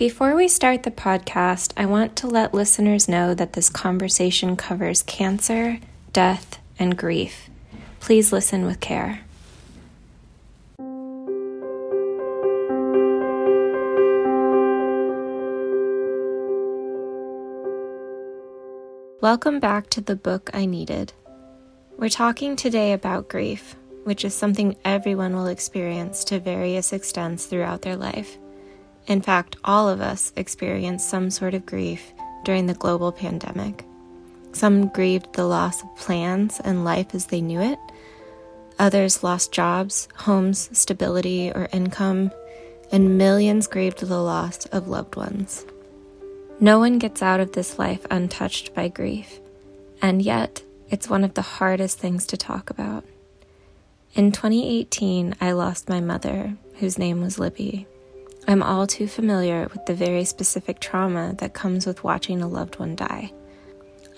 Before we start the podcast, I want to let listeners know that this conversation covers cancer, death, and grief. Please listen with care. Welcome back to the book I needed. We're talking today about grief, which is something everyone will experience to various extents throughout their life. In fact, all of us experienced some sort of grief during the global pandemic. Some grieved the loss of plans and life as they knew it. Others lost jobs, homes, stability, or income. And millions grieved the loss of loved ones. No one gets out of this life untouched by grief, and yet it's one of the hardest things to talk about. In 2018, I lost my mother, whose name was Libby. I'm all too familiar with the very specific trauma that comes with watching a loved one die.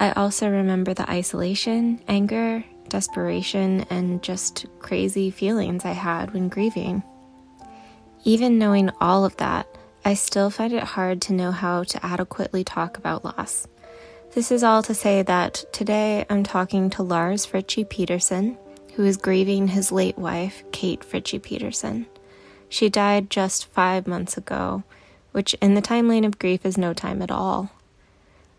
I also remember the isolation, anger, desperation, and just crazy feelings I had when grieving. Even knowing all of that, I still find it hard to know how to adequately talk about loss. This is all to say that today I'm talking to Lars Fritzche Peterson, who is grieving his late wife, Kate Fritzche Peterson. She died just five months ago, which in the timeline of grief is no time at all.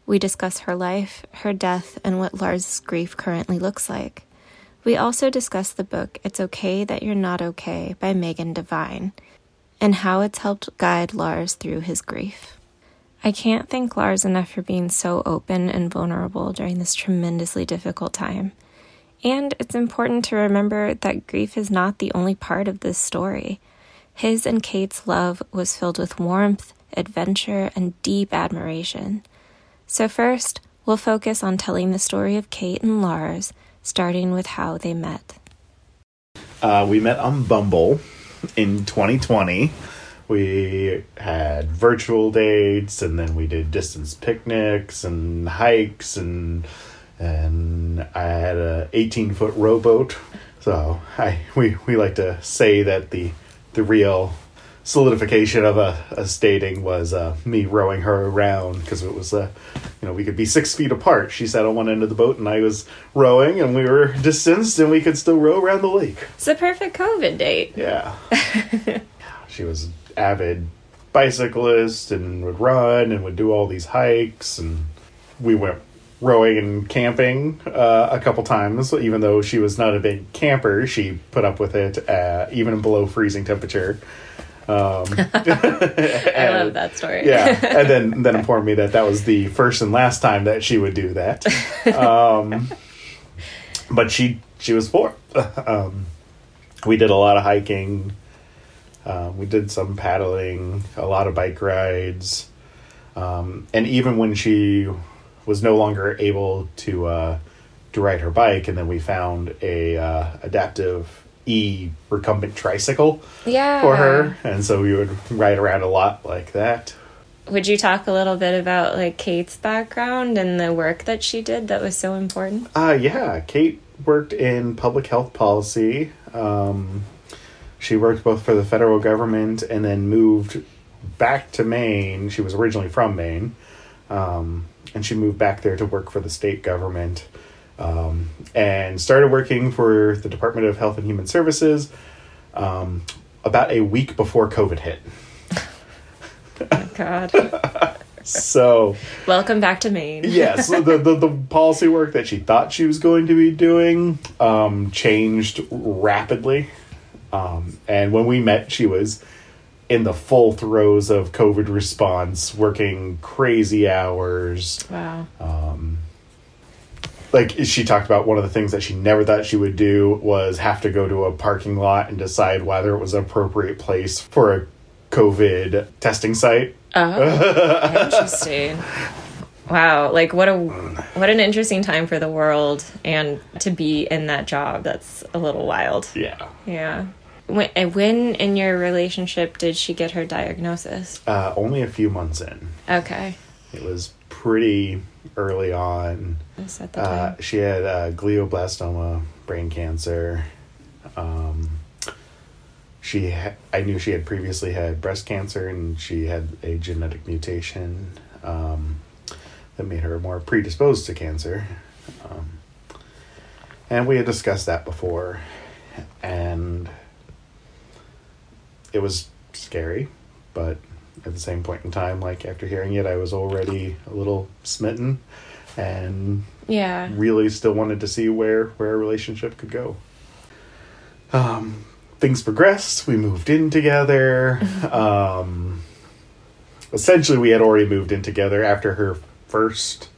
We discuss her life, her death, and what Lars' grief currently looks like. We also discuss the book It's Okay That You're Not Okay by Megan Devine and how it's helped guide Lars through his grief. I can't thank Lars enough for being so open and vulnerable during this tremendously difficult time. And it's important to remember that grief is not the only part of this story. His and Kate's love was filled with warmth, adventure, and deep admiration. So, first, we'll focus on telling the story of Kate and Lars, starting with how they met. Uh, we met on Bumble in 2020. We had virtual dates, and then we did distance picnics and hikes, and and I had a 18 foot rowboat. So I we we like to say that the the real solidification of a, a dating was uh, me rowing her around because it was uh, you know we could be six feet apart. She sat on one end of the boat and i was rowing and we were distanced and we could still row around the lake. It's a perfect covid date. Yeah. She was avid bicyclist and would run and would do all these hikes and we went rowing and camping uh, a couple times. Even though she was not a big camper, she put up with it uh, even below freezing temperature. Um, I love that story. yeah, and then then informed me that that was the first and last time that she would do that. Um, but she she was four. Um, we did a lot of hiking. Uh, we did some paddling, a lot of bike rides, um, and even when she was no longer able to uh, to ride her bike, and then we found a uh, adaptive e recumbent tricycle yeah. for her, and so we would ride around a lot like that. Would you talk a little bit about like Kate's background and the work that she did that was so important? Uh yeah, Kate worked in public health policy. Um, she worked both for the federal government and then moved back to Maine. She was originally from Maine. Um, and she moved back there to work for the state government um, and started working for the Department of Health and Human Services um, about a week before COVID hit. oh, God. so, welcome back to Maine. yes, the, the, the policy work that she thought she was going to be doing um, changed rapidly. Um, and when we met, she was in the full throes of COVID response, working crazy hours. Wow. Um, like she talked about one of the things that she never thought she would do was have to go to a parking lot and decide whether it was an appropriate place for a COVID testing site. Oh, interesting. Wow, like what a what an interesting time for the world and to be in that job. That's a little wild. Yeah. Yeah. When, when in your relationship did she get her diagnosis? Uh, only a few months in. Okay. It was pretty early on. Uh, she had uh, glioblastoma, brain cancer. Um, she ha- I knew she had previously had breast cancer and she had a genetic mutation um, that made her more predisposed to cancer. Um, and we had discussed that before, and it was scary, but at the same point in time, like after hearing it, I was already a little smitten and Yeah. really still wanted to see where where a relationship could go. Um, things progressed. We moved in together. um, essentially, we had already moved in together after her first,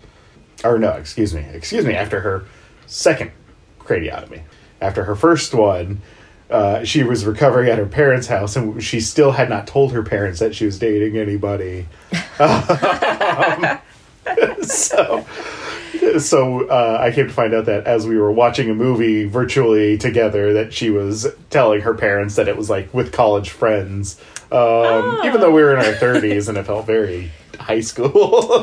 or no, excuse me, excuse me, after her second craniotomy. After her first one, uh, she was recovering at her parents' house, and she still had not told her parents that she was dating anybody. Um, so so uh, I came to find out that as we were watching a movie virtually together, that she was telling her parents that it was like with college friends, um, even though we were in our thirties, and it felt very high school.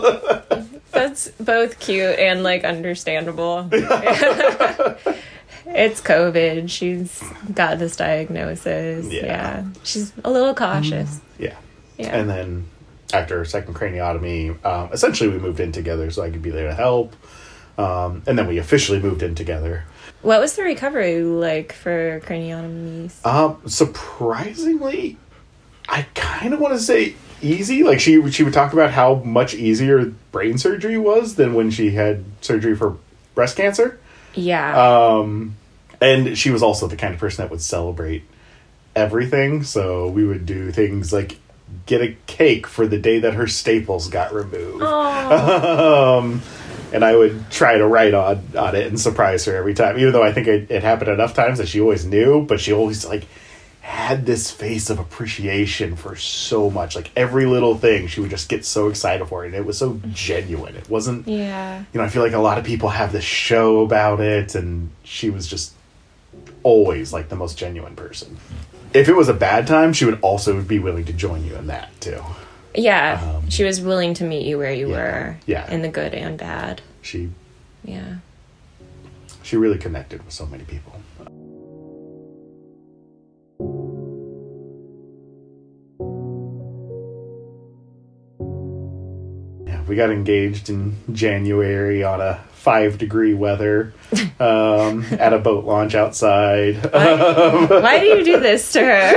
That's both cute and like understandable. it's COVID. She's got this diagnosis. Yeah. Yeah. She's a little cautious. yeah, Yeah. and then after her second craniotomy, um, essentially we moved in together so I could be there to help, um, and then we officially moved in together. what was the recovery like for craniotomies? Um, surprisingly, I kind of want to say easy. Like she she would talk about how much easier brain surgery was than when she had surgery for breast cancer. Yeah. Um, and she was also the kind of person that would celebrate everything. So we would do things like get a cake for the day that her staples got removed. oh. um, and I would try to write on on it and surprise her every time, even though I think it, it happened enough times that she always knew, but she always like had this face of appreciation for so much. Like every little thing, she would just get so excited for it, and it was so genuine. It wasn't, Yeah. you know, I feel like a lot of people have this show about it, and she was just always like the most genuine person. If it was a bad time, she would also be willing to join you in that too. Yeah. Um, she was willing to meet you where you yeah. were. Yeah. In the good and bad. She Yeah. she really connected with so many people. We got engaged in January on a five degree weather um, at a boat launch outside. Why, why do you do this to her?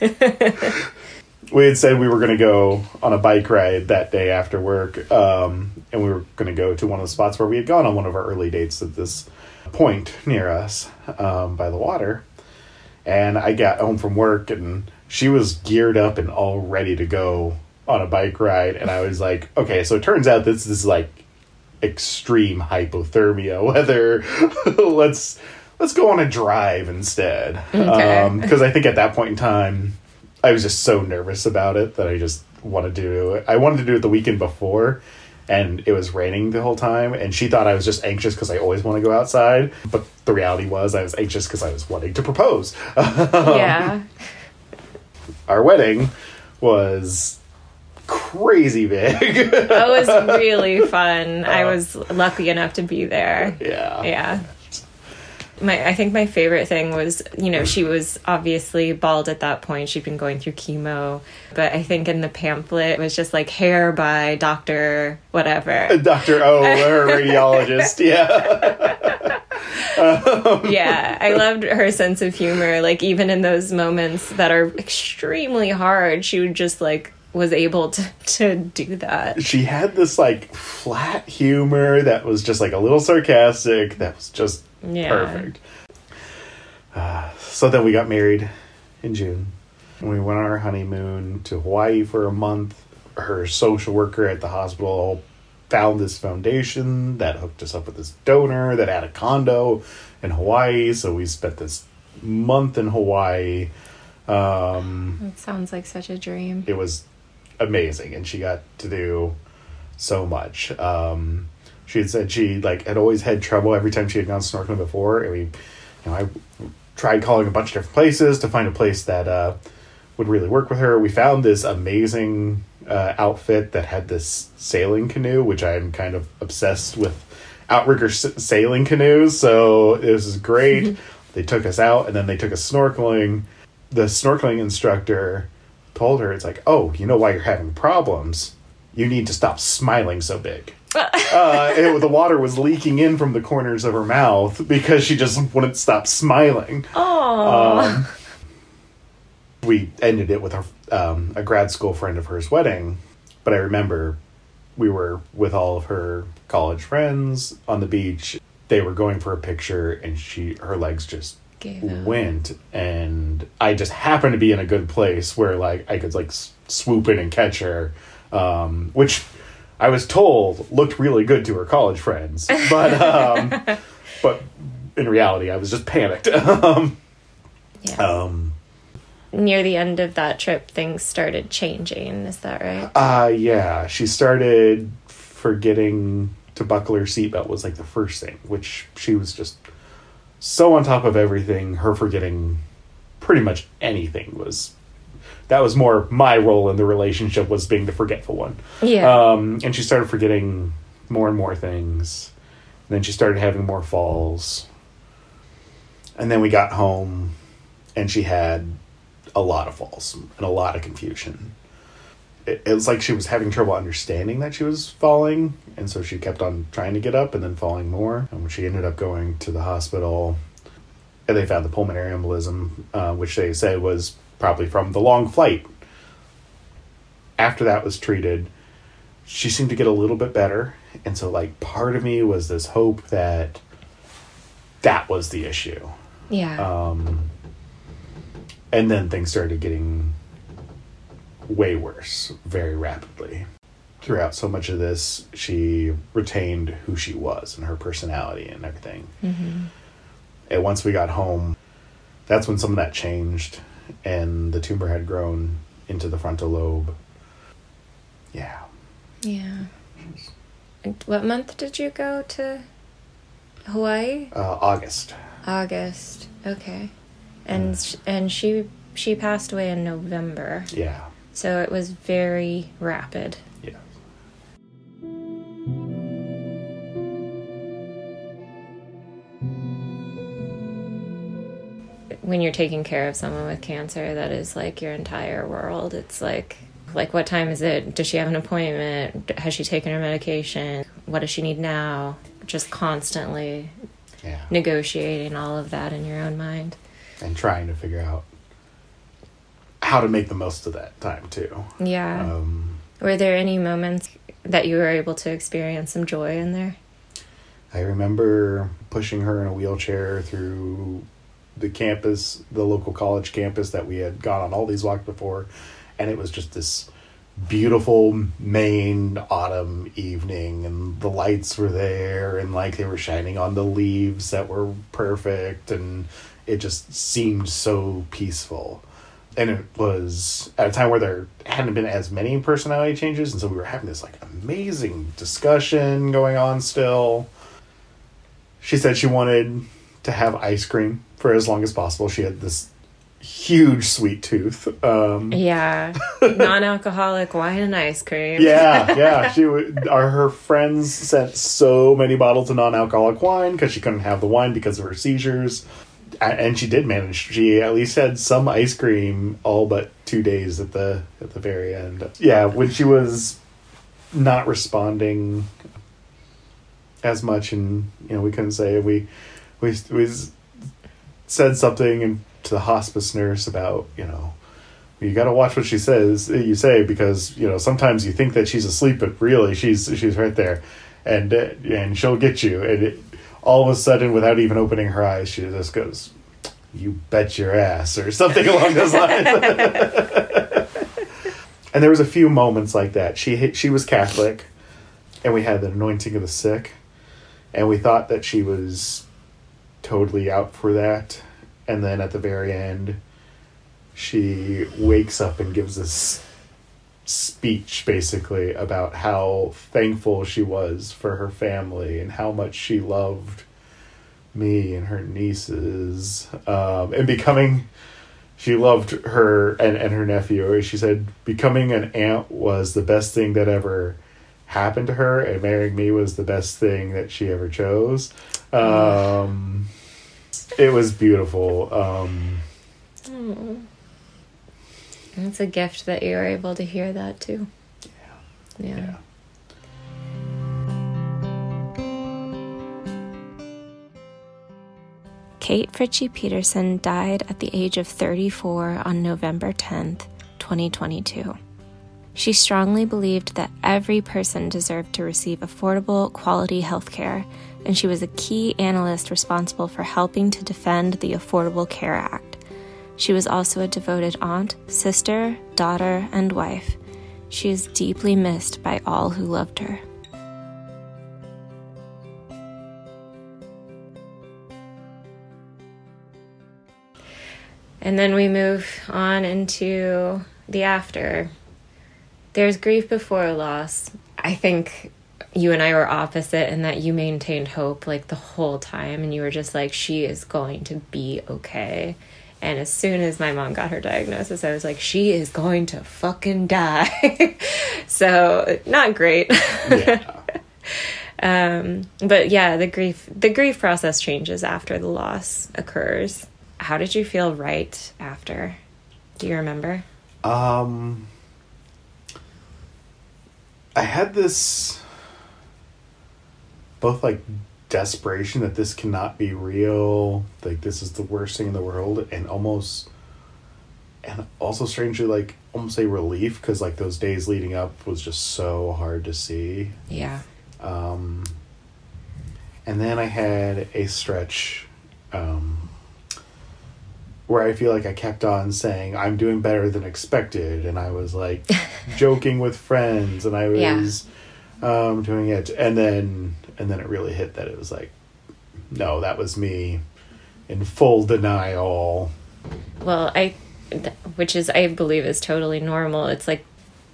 we had said we were going to go on a bike ride that day after work, um, and we were going to go to one of the spots where we had gone on one of our early dates at this point near us um, by the water. And I got home from work, and she was geared up and all ready to go on a bike ride. And I was like, okay, so it turns out this is like extreme hypothermia weather. let's let's go on a drive instead. Okay. Um, because I think at that point in time, I was just so nervous about it that I just wanted to do it. I wanted to do it the weekend before, and it was raining the whole time. And she thought I was just anxious because I always want to go outside. But the reality was, I was anxious because I was wanting to propose. yeah. Our wedding was crazy big. That was really fun. I uh-huh. was lucky enough to be there. yeah. Yeah. My I think my favorite thing was, you know, she was obviously bald at that point. She'd been going through chemo, but I think in the pamphlet it was just like hair by Dr. whatever. Uh, Dr. O, her radiologist. Yeah. Um, yeah, I loved her sense of humor. Like even in those moments that are extremely hard, she would just like was able to to do that. she had this like flat humor that was just like a little sarcastic that was just Yeah. perfect uh, so then we got married in june we went on our honeymoon to hawaii for a month her social worker at the hospital found this foundation that hooked us up with this donor that had a condo in hawaii so we spent this month in hawaii um, It sounds like such a dream. it was amazing and she got to do so much. Um she had said she like had always had trouble every time she had gone snorkeling before and we you know i tried calling a bunch of different places to find a place that uh would really work with her. We found this amazing uh, outfit that had this sailing canoe which i'm kind of obsessed with outrigger s- sailing canoes so it was great. They took us out and then they took us snorkeling. The snorkeling instructor told her, it's like, oh, you know why you're having problems? You need to stop smiling so big. uh, it, the water was leaking in from the corners of her mouth because she just wouldn't stop smiling. Oh. Um, we ended it with a, um, a grad school friend of hers wedding, but I remember we were with all of her college friends on the beach. They were going for a picture, and she her legs just. Went, and I just happened to be in a good place where like I could like s- swoop in and catch her, um, which I was told looked really good to her college friends, but um, but in reality, I was just panicked. um, yeah. um, Near the end of that trip, things started changing. Is that right? Uh yeah, she started forgetting to buckle her seatbelt was like the first thing, which she was just so on top of everything. Her forgetting pretty much anything was that was more my role in the relationship was being the forgetful one. Yeah. Um, and she started forgetting more and more things. And then she started having more falls. And then we got home and she had a lot of falls and a lot of confusion. It, it was like she was having trouble understanding that she was falling. And so she kept on trying to get up and then falling more. And when she ended up going to the hospital, and they found the pulmonary embolism, uh, which they said was probably from the long flight. After that was treated, she seemed to get a little bit better. And so, like, part of me was this hope that that was the issue. yeah. Um, and then things started getting way worse very rapidly. Throughout so much of this, she retained who she was and her personality and everything. hmm And once we got home, that's when some of that changed, and the tumor had grown into the frontal lobe. Yeah. Yeah. And what month did you go to Hawaii? Uh, August. August. Okay. And sh- and she she passed away in November. Yeah. So it was very rapid. Yeah. When you're taking care of someone with cancer, that is like your entire world. It's like like what time is it? Does she have an appointment? Has she taken her medication? What does she need now? Just constantly Yeah. negotiating all of that in your own mind. And trying to figure out how to make the most of that time, too. Yeah. Um, Were there any moments that you were able to experience some joy in there? I remember pushing her in a wheelchair through the campus, the local college campus that we had gone on all these walks before, and it was just this beautiful Maine autumn evening, and the lights were there, and like they were shining on the leaves that were perfect, and it just seemed so peaceful. And it was at a time where there hadn't been as many personality changes, and so we were having this like amazing discussion going on still she said she wanted to have ice cream for as long as possible. She had this huge sweet tooth. Um, Yeah. Non alcoholic wine and ice cream. yeah, yeah. She would. Our her friends sent so many bottles of non-alcoholic wine because she couldn't have the wine because of her seizures, and she did manage. She at least had some ice cream all but two days at the at the very end. Yeah, when she was not responding as much, and you know we couldn't say we we we said something to the hospice nurse about you know you got to watch what she says you say because you know sometimes you think that she's asleep but really she's she's right there and uh, and she'll get you and it, all of a sudden without even opening her eyes she just goes you bet your ass or something along those lines. And there was a few moments like that. She she was catholic and we had the anointing of the sick and we thought that she was totally out for that. And then at the very end she wakes up and gives this speech basically about how thankful she was for her family and how much she loved me and her nieces um, and becoming she loved her and, and her nephew. She said becoming an aunt was the best thing that ever happened to her and marrying me was the best thing that she ever chose. Um, it was beautiful. Um, It's a gift that you're able to hear that too. Yeah. yeah. Kate Fritzche Peterson died at the age of 34 on November 10th, 2022. She strongly believed that every person deserved to receive affordable, quality health care, and she was a key analyst responsible for helping to defend the Affordable Care Act. She was also a devoted aunt, sister, daughter, and wife. She is deeply missed by all who loved her. And then we move on into the after. There's grief before loss. I think you and I were opposite in that you maintained hope like the whole time and you were just like, she is going to be okay. And as soon as my mom got her diagnosis, I was like, she is going to fucking die. so, not great. Yeah. Um, but yeah, the grief the grief process changes after the loss occurs. How did you feel right after? Do you remember? Um, I had this both like desperation that this cannot be real, like this is the worst thing in the world, and almost, and also strangely like almost a relief because like those days leading up was just so hard to see. Yeah. Um, and then I had a stretch um, where I feel like I kept on saying, I'm doing better than expected. And I was like joking with friends and I Yeah. was um, doing it. And then, and then it really hit that it was like, no, that was me in full denial. Well, I th- which is I believe is totally normal. It's like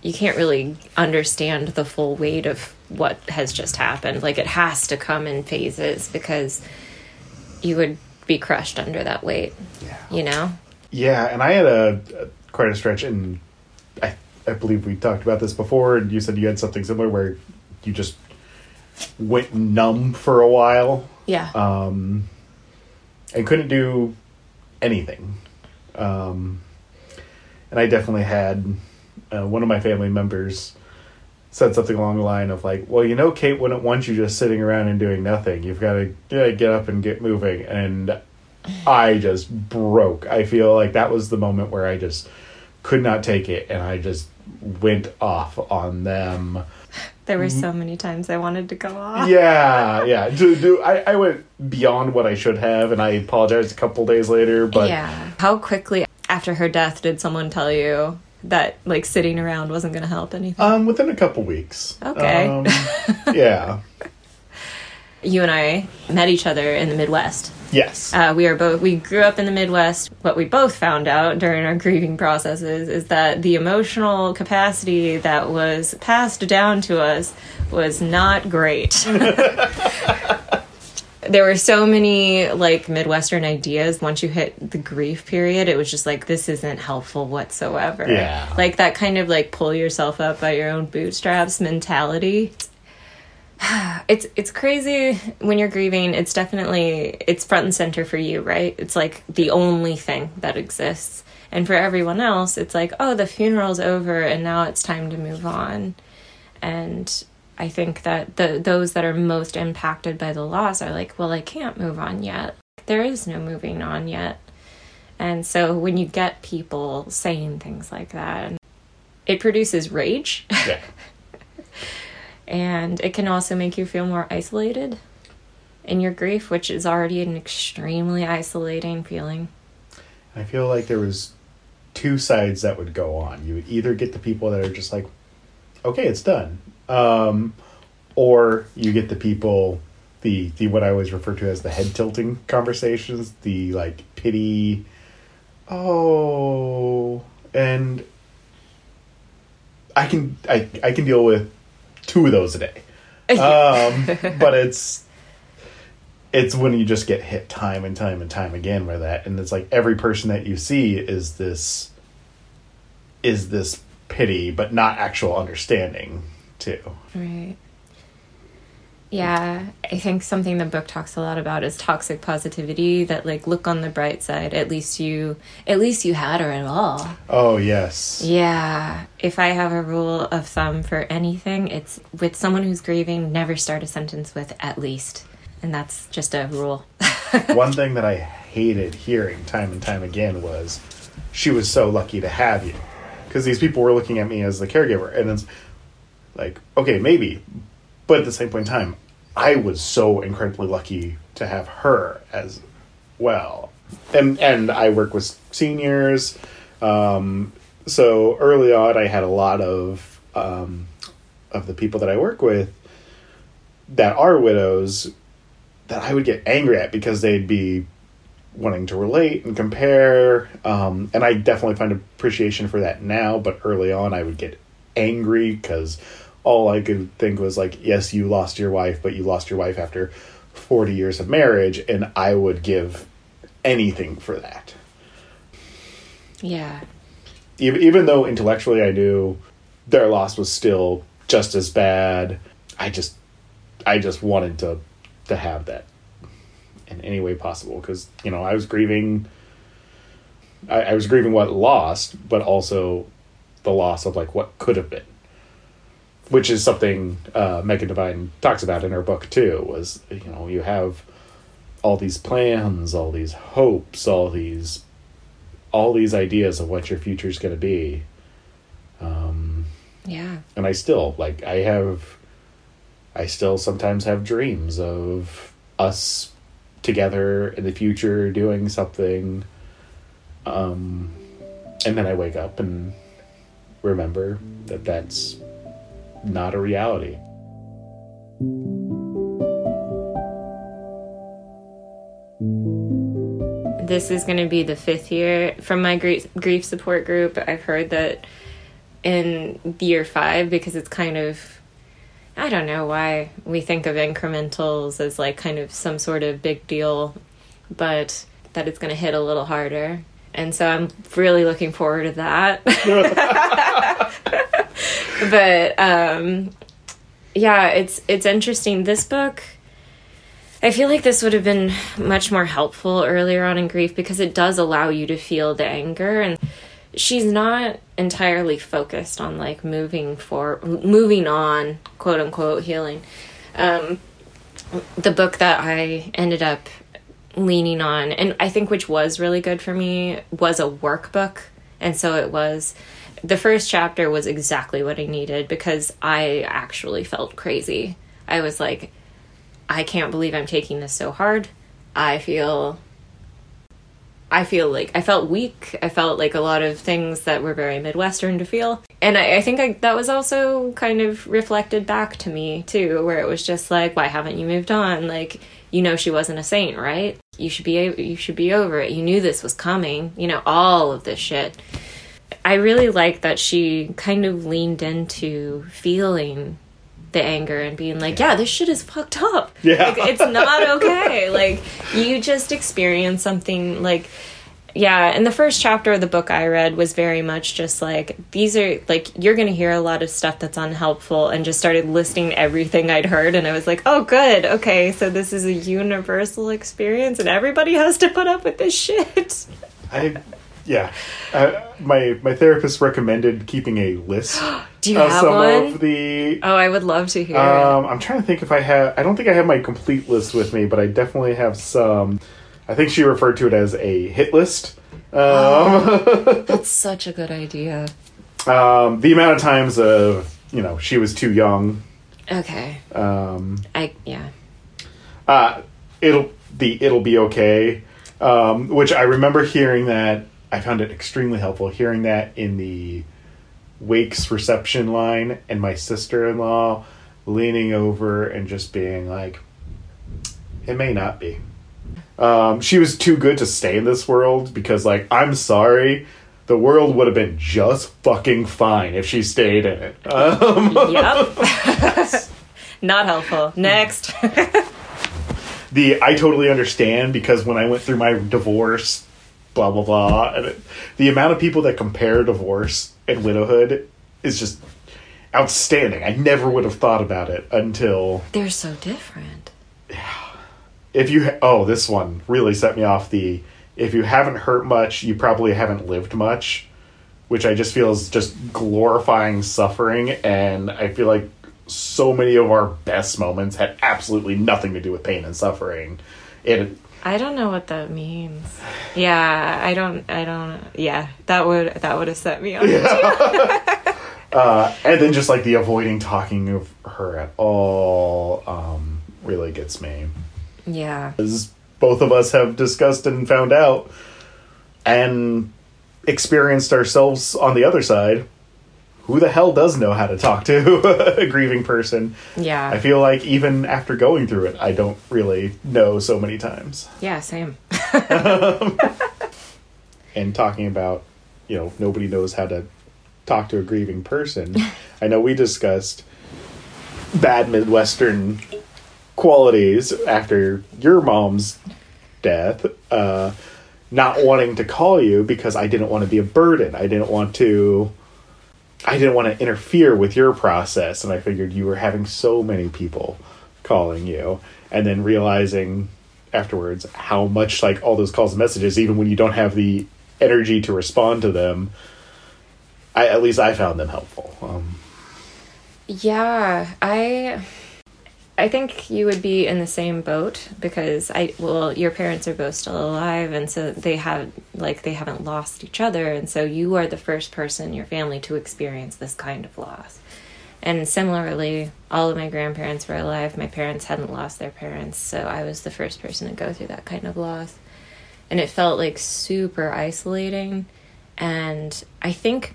you can't really understand the full weight of what has just happened. Like it has to come in phases because you would be crushed under that weight, Yeah. you know? Yeah, and I had a, a quite a stretch, and I I believe we talked about this before, and you said you had something similar where you just went numb for a while, Yeah. um, and couldn't do anything. Um, and I definitely had uh, one of my family members said something along the line of like, "Well, you know, Kate wouldn't want you just sitting around and doing nothing. You've got to yeah, get up and get moving." And I just broke. I feel like that was the moment where I just could not take it, and I just went off on them. there were so many times I wanted to go off. Yeah, yeah. Do, do I, I went beyond what I should have, and I apologized a couple days later. But yeah. How quickly after her death did someone tell you that like sitting around wasn't going to help anything? um, within a couple weeks. Okay. Um, yeah. you and I met each other in the Midwest. Yes. Uh, we are both we grew up in the Midwest. What we both found out during our grieving processes is that the emotional capacity that was passed down to us was not great. there were so many like Midwestern ideas. Once you hit the grief period, it was just like this isn't helpful whatsoever. Yeah. like that kind of like pull yourself up by your own bootstraps mentality it's it's crazy when you're grieving. It's definitely it's front and center for you right? It's like the only thing that exists. And for everyone else it's like oh the funeral's over and now it's time to move on. And i think that the those that are most impacted by the loss are like well i can't move on yet. There is no moving on yet. And so when you get people saying things like that it produces rage. Yeah. And it can also make you feel more isolated in your grief which is already an extremely isolating feeling I feel like there was two sides that would go on. You would either get the people that are just like, okay, it's done, um, or you get the people the the what I always refer to as the head tilting conversations, the like pity, oh, and I can I I can deal with two of those a day, um, but it's it's when you just get hit time and time and time again with that. And it's like every person that you see is this is this pity but not actual understanding too. Right Yeah, I think something the book talks a lot about is toxic positivity that like look on the bright side. At least you at least you had her at all. Oh, yes. Yeah. If I have a rule of thumb for anything, it's with someone who's grieving, never start a sentence with at least. And that's just a rule. One thing that I hated hearing time and time again was she was so lucky to have you. Because these people were looking at me as the caregiver. And it's like, okay, maybe. But at the same point in time, I was so incredibly lucky to have her as well. And and I work with seniors. Um, so early on, I had a lot of um, of the people that I work with that are widows that I would get angry at because they'd be wanting to relate and compare. Um, and I definitely find appreciation for that now, but early on, I would get angry because all I could think was like, yes, you lost your wife, but you lost your wife after 40 years of marriage, and I would give anything for that. Yeah. Even, even though intellectually I knew their loss was still just as bad, I just I just wanted to to have that in any way possible because you know I was grieving. I, I was grieving what lost, but also the loss of like what could have been, which is something uh, Megan Devine talks about in her book too. Was you know you have all these plans, all these hopes, all these all these ideas of what your future is going to be. Um, yeah, and I still like I have I still sometimes have dreams of us together in the future doing something. Um, and then I wake up and remember that that's not a reality. This is going to be the fifth year from my grief, grief support group. I've heard that in year five, because it's kind of I don't know why we think of incrementals as like kind of some sort of big deal, but that it's going to hit a little harder. And so I'm really looking forward to that. but um, yeah, it's it's interesting. This book, I feel like this would have been much more helpful earlier on in grief because it does allow you to feel the anger and she's not entirely focused on like moving for moving on quote unquote healing um, the book that i ended up leaning on and i think which was really good for me was a workbook and so it was the first chapter was exactly what i needed because i actually felt crazy i was like i can't believe i'm taking this so hard i feel I feel like I felt weak. I felt like a lot of things that were very Midwestern to feel. And I, I think I, that was also kind of reflected back to me too, where it was just like, why haven't you moved on? Like, you know, she wasn't a saint, right? You should be, you should be over it. You knew this was coming, you know, all of this shit. I really like that she kind of leaned into feeling the anger and being like, yeah, this shit is fucked up. Yeah. Like, it's not okay. like, you just experience something like, yeah, and the first chapter of the book I read was very much just like, these are like, you're going to hear a lot of stuff that's unhelpful, and just started listing everything I'd heard. And I was like, oh, good. Okay, so this is a universal experience, and everybody has to put up with this shit. I yeah, uh, my my therapist recommended keeping a list. Do you of have some one? of the? Oh, I would love to hear. Um, I'm trying to think if I have. I don't think I have my complete list with me, but I definitely have some. I think she referred to it as a hit list. Um, oh, that's such a good idea. Um, the amount of times of you know she was too young. Okay. Um, I yeah. Uh, it'll the it'll be okay. Um, which I remember hearing that I found it extremely helpful hearing that in the wakes reception line and my sister-in-law leaning over and just being like it may not be um, she was too good to stay in this world because like i'm sorry the world would have been just fucking fine if she stayed in it um, yep not helpful next the i totally understand because when i went through my divorce blah blah blah. And it, the amount of people that compare divorce and widowhood is just outstanding. I never would have thought about it until They're so different. If you oh this one really set me off the if you haven't hurt much you probably haven't lived much which i just feel is just glorifying suffering and i feel like so many of our best moments had absolutely nothing to do with pain and suffering it I don't know what that means. Yeah, I don't. I don't. Yeah, that would that would have set me off. uh, and then just like the avoiding talking of her at all um, really gets me Yeah. as both of us have discussed and found out and experienced ourselves on the other side who the hell does know how to talk to a grieving person Yeah. i feel like even after going through it i don't really know so many times yeah. Same. and talking about you know nobody knows how to talk to a grieving person i know we discussed bad midwestern qualities after your mom's death uh not wanting to call you because i didn't want to be a burden. I didn't want to i didn't want to interfere with your process and i figured you were having so many people calling you and then realizing afterwards how much like all those calls and messages even when you don't have the energy to respond to them i at least i found them helpful. Um, Yeah, I I think you would be in the same boat because I well, your parents are both still alive and so they have like they haven't lost each other and so you are the first person in your family to experience this kind of loss. And similarly, all of my grandparents were alive. My parents hadn't lost their parents, so I was the first person to go through that kind of loss. And it felt like super isolating and I think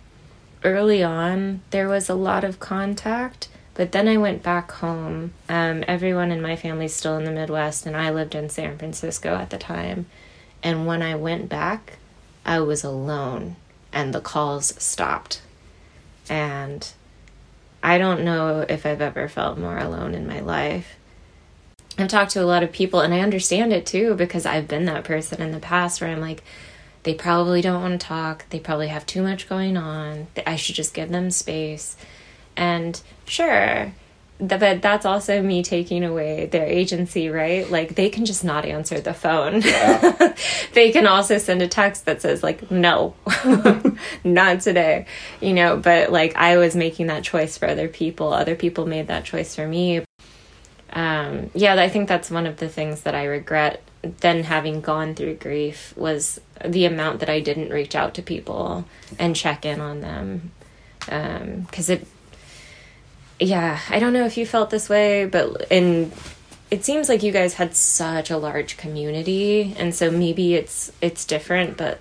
early on there was a lot of contact but then i went back home um, everyone in my family's still in the midwest and i lived in san francisco at the time and when i went back i was alone and the calls stopped and i don't know if i've ever felt more alone in my life i've talked to a lot of people and i understand it too because i've been that person in the past where i'm like they probably don't want to talk. They probably have too much going on. I should just give them space. And sure, th- but that's also me taking away their agency, right? Like they can just not answer the phone. they can also send a text that says like no. not today. You know, but like I was making that choice for other people. Other people made that choice for me. Um yeah, I think that's one of the things that I regret then having gone through grief was the amount that I didn't reach out to people and check in on them. Um, cause it, yeah, I don't know if you felt this way, but in, it seems like you guys had such a large community. And so maybe it's, it's different, but,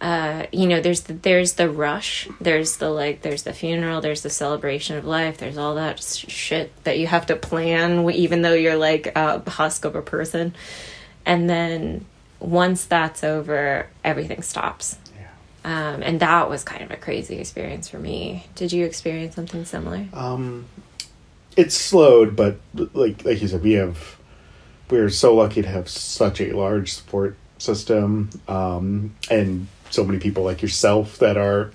uh, you know, there's the, there's the rush, there's the like, there's the funeral, there's the celebration of life, there's all that sh- shit that you have to plan, even though you're like a husk of a person and then once that's over everything stops. Um, and that was kind of a crazy experience for me. Did you experience something similar? Um it's slowed but like like you said we have we're so lucky to have such a large support system um and so many people like yourself that are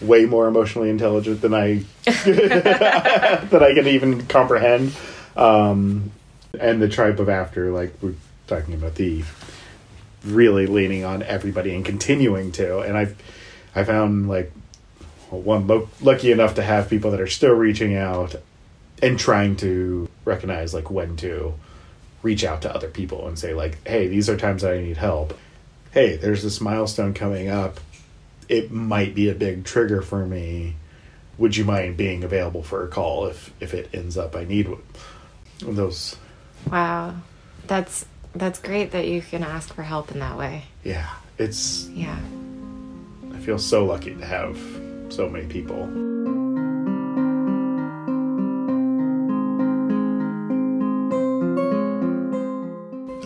way more emotionally intelligent than i that i can even comprehend. Um and the tribe of after like we're talking about the really leaning on everybody and continuing to. And i've i found like one lo- lucky enough to have people that are still reaching out and trying to recognize like when to reach out to other people and say like hey these are times that i need help. Hey there's this milestone coming up. It might be a big trigger for me. Would you mind being available for a call if if it ends up i need one those wow. That's that's great that you can ask for help in that way. Yeah it's yeah. I feel so lucky to have so many people.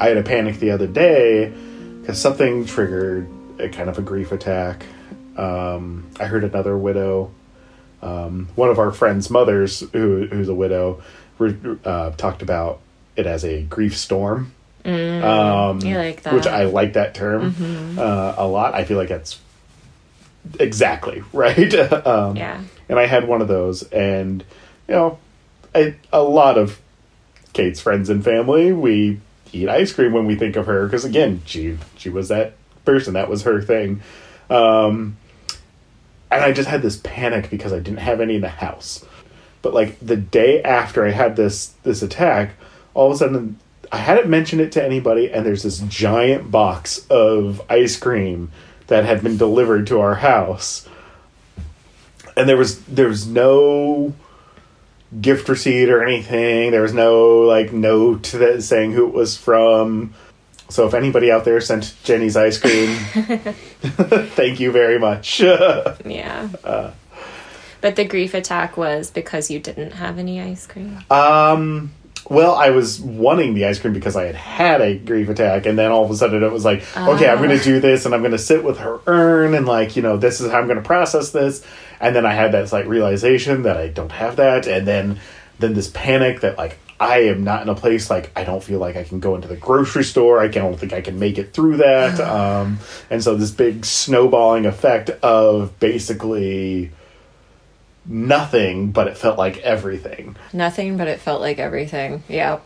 I had a panic the other day because something triggered a kind of a grief attack. Um, i heard another widow um, one of our friends mothers who, who's a widow uh, talked about it as a grief storm um, you like that. which I like that term uh, a lot. I feel like that's exactly right. um, Yeah. and I had one of those, and you know, I, a lot of Kate's friends and family we eat ice cream when we think of her because again, she she was that person that was her thing, um, and I just had this panic because I didn't have any in the house. But like the day after I had this this attack, all of a sudden I hadn't mentioned it to anybody, and there's this giant box of ice cream that had been delivered to our house and there was there was no gift receipt or anything. There was no like note that saying who it was from. So if anybody out there sent Jeni's ice cream, thank you very much. Yeah. Uh. but the grief attack was because you didn't have any ice cream. um, well, I was wanting the ice cream because I had had a grief attack, and then all of a sudden it was like, okay, I'm going to do this, and I'm going to sit with her urn, and like you know, this is how I'm going to process this. And then I had that like realization that I don't have that, and then then this panic that like I am not in a place like I don't feel like I can go into the grocery store. I don't think I can make it through that. um, and so this big snowballing effect of basically nothing, but it felt like everything. Nothing, but it felt like everything. Yeah.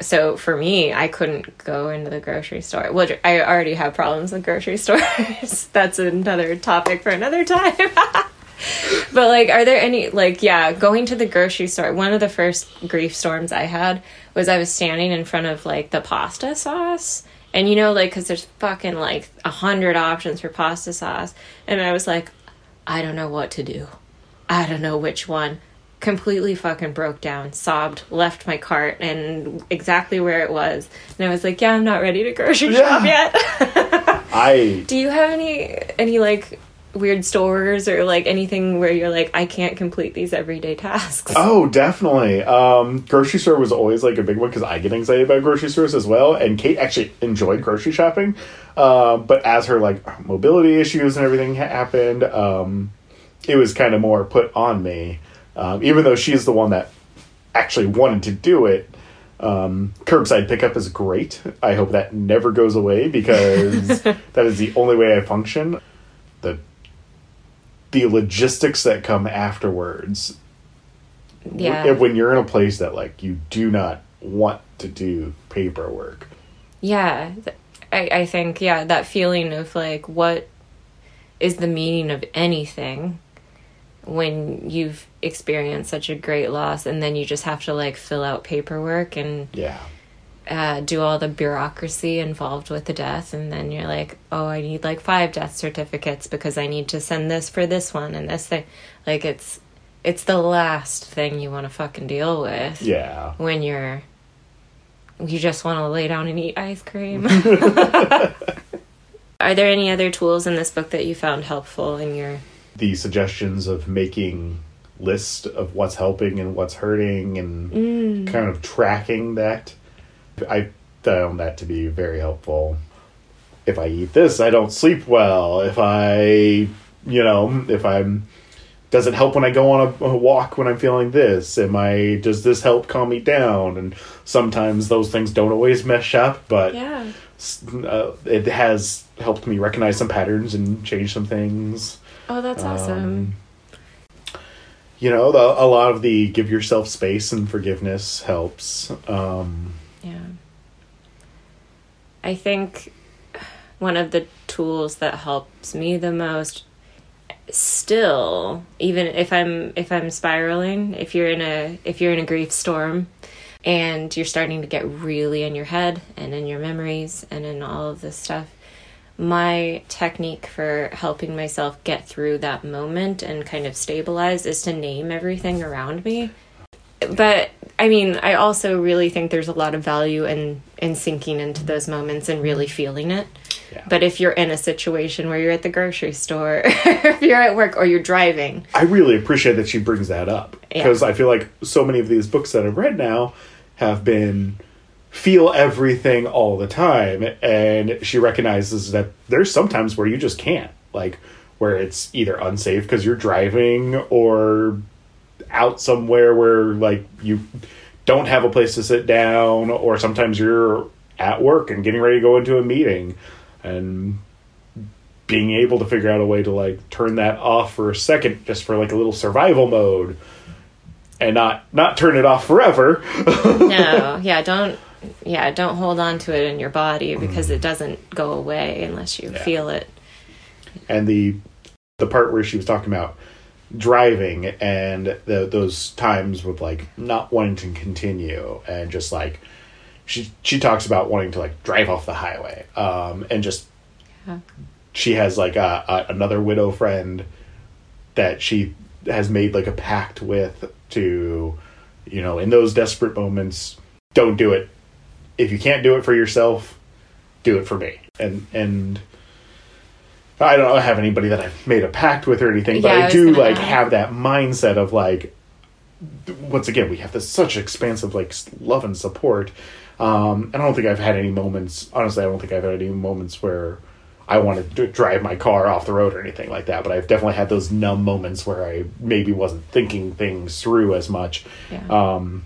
So for me, I couldn't go into the grocery store. Well, I already have problems with grocery stores. That's another topic for another time. but like, are there any like yeah, going to the grocery store? One of the first grief storms I had was I was standing in front of like the pasta sauce. And you know, like, because there's fucking like a hundred options for pasta sauce. And I was like, I don't know what to do. I don't know which one. Completely fucking broke down, sobbed, left my cart and exactly where it was. And I was like, yeah, I'm not ready to grocery shop yet. I do you have any any like weird stores or like anything where you're like, I can't complete these everyday tasks? Oh, definitely. Um, grocery store was always like a big one because I get anxiety about grocery stores as well. And Kate actually enjoyed grocery shopping, uh, but as her like mobility issues and everything ha- happened, um, it was kind of more put on me. Um, even though she's the one that actually wanted to do it. Um, curbside pickup is great. I hope that never goes away because that is the only way I function. The logistics that come afterwards. Yeah. when you're in a place that like you do not want to do paperwork. Yeah, I, I think yeah that feeling of like what is the meaning of anything when you've experienced such a great loss and then you just have to like fill out paperwork and yeah uh, do all the bureaucracy involved with the death and then you're like oh i need like five death certificates because i need to send this for this one and this thing. Like it's it's the last thing you want to fucking deal with yeah. when you're you just want to lay down and eat ice cream. Are there any other tools in this book that you found helpful in your the suggestions of making list of what's helping and what's hurting and kind of tracking that i found that to be very helpful. If i eat this i don't sleep well. If i you know if i'm does it help when i go on a, a walk when i'm feeling this? Am i does this help calm me down? And sometimes those things don't always mesh up but Yeah. uh, it has helped me recognize some patterns and change some things. Oh, that's awesome. um, you know the, a lot of the give yourself space and forgiveness helps. Um Yeah. I think one of the tools that helps me the most still even if I'm if I'm spiraling, if you're in a if you're in a grief storm and you're starting to get really in your head and in your memories and in all of this stuff, my technique for helping myself get through that moment and kind of stabilize is to name everything around me but I mean, I also really think there's a lot of value in in sinking into those moments and really feeling it. Yeah. But if you're in a situation where you're at the grocery store, if you're at work or you're driving, i really appreciate that she brings that up Yeah. because i feel like so many of these books that i've read now have been feel everything all the time and she recognizes that there's sometimes where you just can't like where it's either unsafe because you're driving or out somewhere where like you don't have a place to sit down or sometimes you're at work and getting ready to go into a meeting and being able to figure out a way to like turn that off for a second just for like a little survival mode and not not turn it off forever no, yeah, don't yeah, don't hold on to it in your body because it doesn't go away unless you Yeah. feel it. and the the part where she was talking about driving and the, those times with like not wanting to continue and just like she she talks about wanting to like drive off the highway um and just Yeah. she has like a, a another widow friend that she has made like a pact with to you know in those desperate moments don't do it if you can't do it for yourself do it for me and and I don't have anybody that I've made a pact with or anything, but Yeah, I I do like ask. have that mindset of like once again we have this such expansive like love and support um and i don't think i've had any moments honestly i don't think i've had any moments where i wanted to drive my car off the road or anything like that but i've definitely had those numb moments where i maybe wasn't thinking things through as much Yeah. um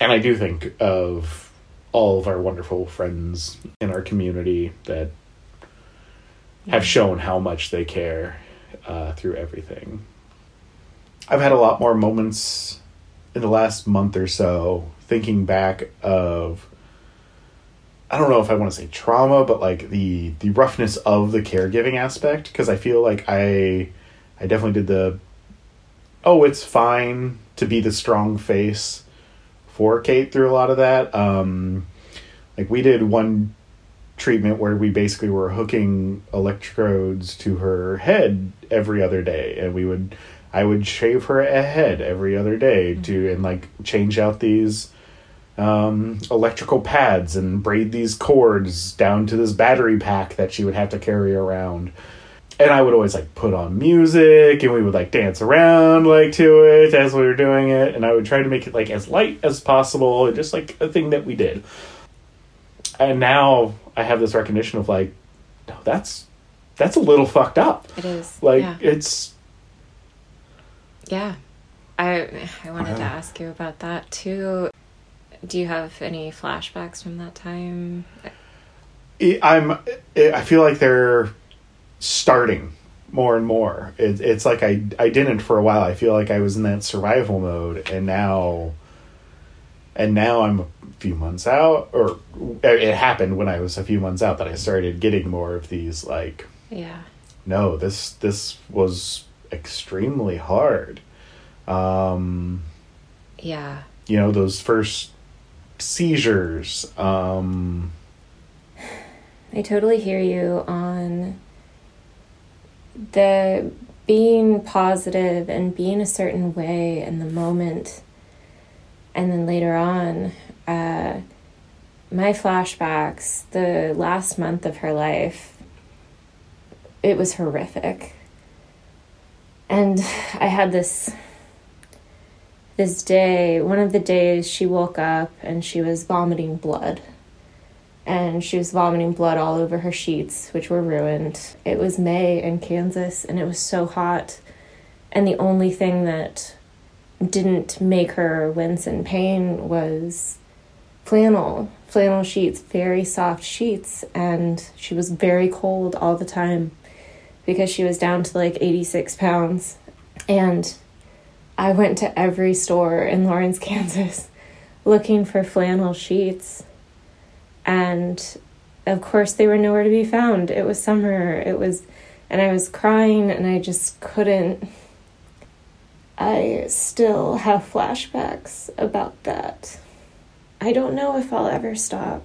and i do think of all of our wonderful friends in our community that have shown how much they care uh, through everything. I've had a lot more moments in the last month or so thinking back of I don't know if I want to say trauma, but like the the roughness of the caregiving aspect because I feel like I I definitely did the oh it's fine to be the strong face for Kate through a lot of that. Um, like we did one treatment where we basically were hooking electrodes to her head every other day and we would i would shave her a head every other day to and like change out these um, electrical pads and braid these cords down to this battery pack that she would have to carry around. And i would always like put on music and we would like dance around like to it as we were doing it and i would try to make it like as light as possible just like a thing that we did. And now I have this recognition of like, no, that's that's a little fucked up. It is. Like yeah. it's yeah. I I wanted to ask you about that too. Do you have any flashbacks from that time? it, I'm I feel like they're starting more and more. It, it's like I I didn't for a while. I feel like I was in that survival mode, and now and now I'm few months out, or it happened when I was a few months out that I started getting more of these like Yeah. no this this was extremely hard um Yeah. you know those first seizures um I totally hear you on the being positive and being a certain way in the moment. And then later on, uh, my flashbacks, the last month of her life, it was horrific. And I had this this day, one of the days she woke up and she was vomiting blood and she was vomiting blood all over her sheets, which were ruined. It was May in Kansas, and it was so hot. And the only thing that didn't make her wince in pain was flannel, flannel sheets, very soft sheets. And she was very cold all the time because she was down to like 86 pounds. And I went to every store in Lawrence, Kansas looking for flannel sheets and of course they were nowhere to be found it was summer it was and i was crying and i just couldn't i still have flashbacks about that i don't know if i'll ever stop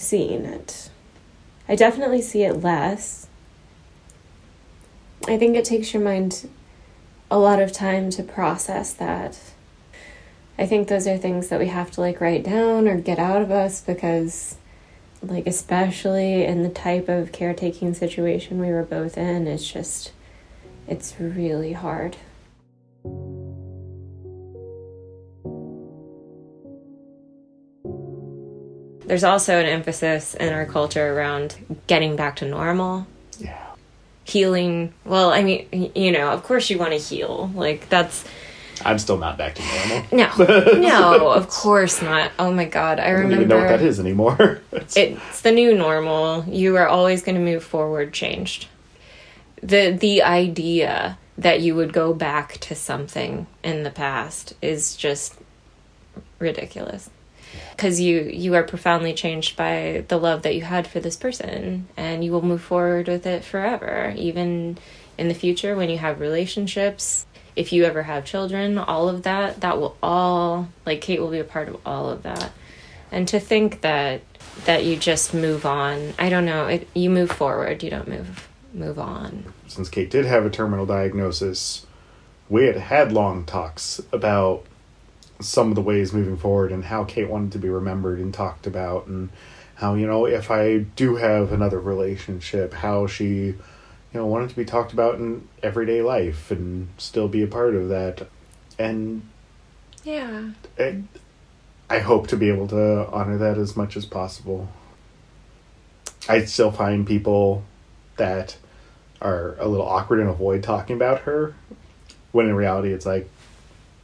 seeing it. I definitely see it less. I think it takes your mind a lot of time to process that. I think those are things that we have to like write down or get out of us because like especially in the type of caretaking situation we were both in it's just it's really hard there's also an emphasis in our culture around getting back to normal. Yeah. Healing well i mean you know of course you want to heal like that's i'm still not back to normal. No. No of course not. Oh my god i, i don't even know what that is anymore. It's- it's the new normal. You are always going to move forward changed. the the idea that you would go back to something in the past is just ridiculous because you you are profoundly changed by the love that you had for this person and you will move forward with it forever. Even in the future when you have relationships if you ever have children all of that that will all like Kate will be a part of all of that. And to think that that you just move on i don't know it, you move forward you don't move move on. Since Kate did have a terminal diagnosis, we had had long talks about some of the ways moving forward and how Kate wanted to be remembered and talked about and how you know if I do have another relationship how she you know wanted to be talked about in everyday life and still be a part of that. And yeah. I, I hope to be able to honor that as much as possible. I still find people that are a little awkward and avoid talking about her when in reality it's like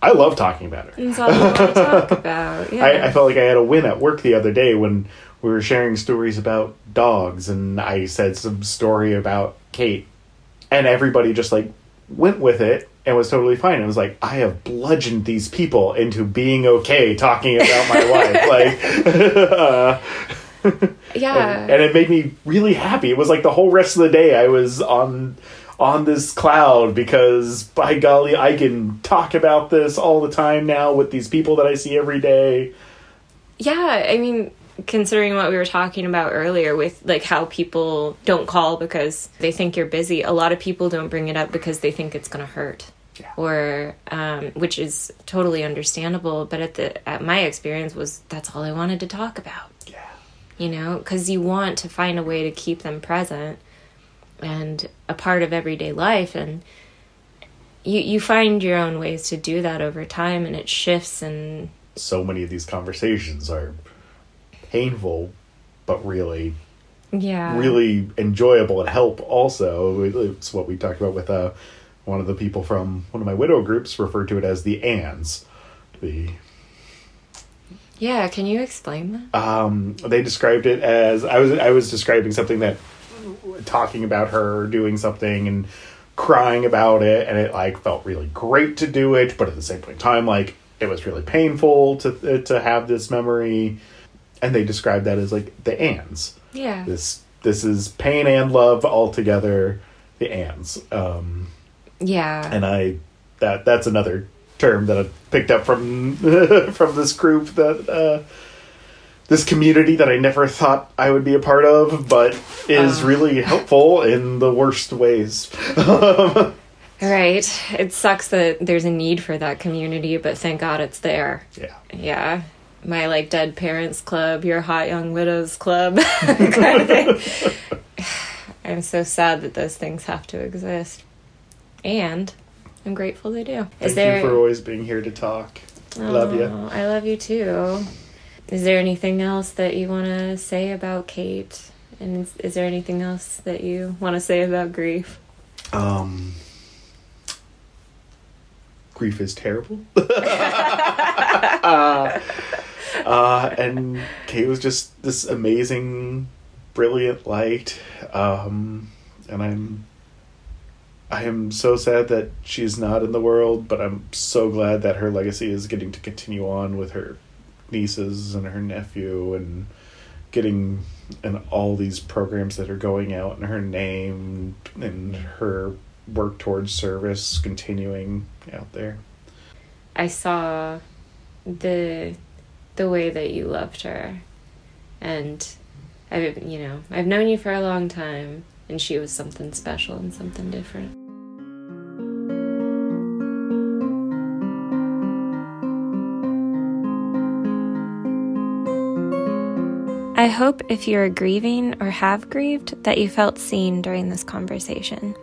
I love talking about her. It's all you to talk about. Yeah. I, I felt like I had a win at work the other day when we were sharing stories about dogs and I said some story about Kate and everybody just like went with it and was totally fine. It was like I have bludgeoned these people into being okay talking about my wife. Like uh, yeah. and, and it made me really happy. It was like the whole rest of the day I was on on this cloud because by golly, I can talk about this all the time now with these people that I see every day. Yeah, I mean, considering what we were talking about earlier with like how people don't call because they think you're busy, a lot of people don't bring it up because they think it's going to hurt. Yeah. Or, um, which is totally understandable, but at the at my experience was that's all I wanted to talk about. Yeah. You know, because you want to find a way to keep them present and a part of everyday life, and you you find your own ways to do that over time, and it shifts and So many of these conversations are painful, but really, yeah, really enjoyable and help. Also, it's what we talked about with uh, one of the people from one of my widow groups referred to it as the ands. The yeah. Can you explain that? um, they described it as I was I was describing something that talking about her doing something and crying about it and it like felt really great to do it but at the same point in time like it was really painful to to have this memory and they described that as like the ands Yeah. this this is pain and love all together the ands um Yeah. and I that that's another term that I picked up from from this group that uh, this community that I never thought I would be a part of, but is Uh. really helpful in the worst ways. Right. It sucks that there's a need for that community, but thank God it's there. yeah, Yeah. My like dead parents club, your hot young widows club kind of thing. I'm so sad that those things have to exist. And I'm grateful they do. thank Is there you for always being here to talk. Love you. Oh, I love you too. Is there anything else that you want to say about Kate? And is, is there anything else that you want to say about grief? Um, grief is terrible. uh, uh, and Kate was just this amazing, brilliant light. Um, and I'm, I am so sad that she's not in the world, but I'm so glad that her legacy is getting to continue on with her nieces and her nephew and getting and all these programs that are going out in her name and her work towards service continuing out there. I saw the the way that you loved her, and I've you know I've known you for a long time, and she was something special and something different. I hope if you are grieving or have grieved that you felt seen during this conversation.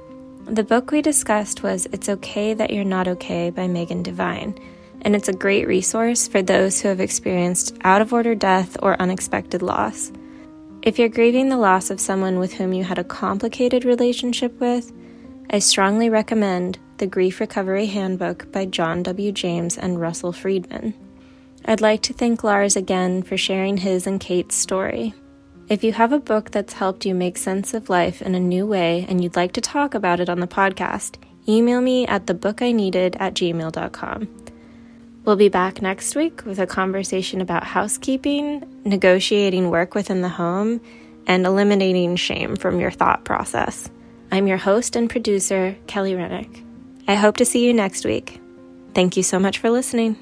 The book we discussed was It's Okay That You're Not Okay by Megan Devine, and it's a great resource for those who have experienced out of order death or unexpected loss. If you're grieving the loss of someone with whom you had a complicated relationship with, I strongly recommend The Grief Recovery Handbook by John W. James and Russell Friedman. I'd like to thank Lars again for sharing his and Kate's story. If you have a book that's helped you make sense of life in a new way and you'd like to talk about it on the podcast, email me at thebookIneeded at gmail.com. We'll be back next week with a conversation about housekeeping, negotiating work within the home, and eliminating shame from your thought process. I'm your host and producer, Kelly Rennick. I hope to see you next week. Thank you so much for listening.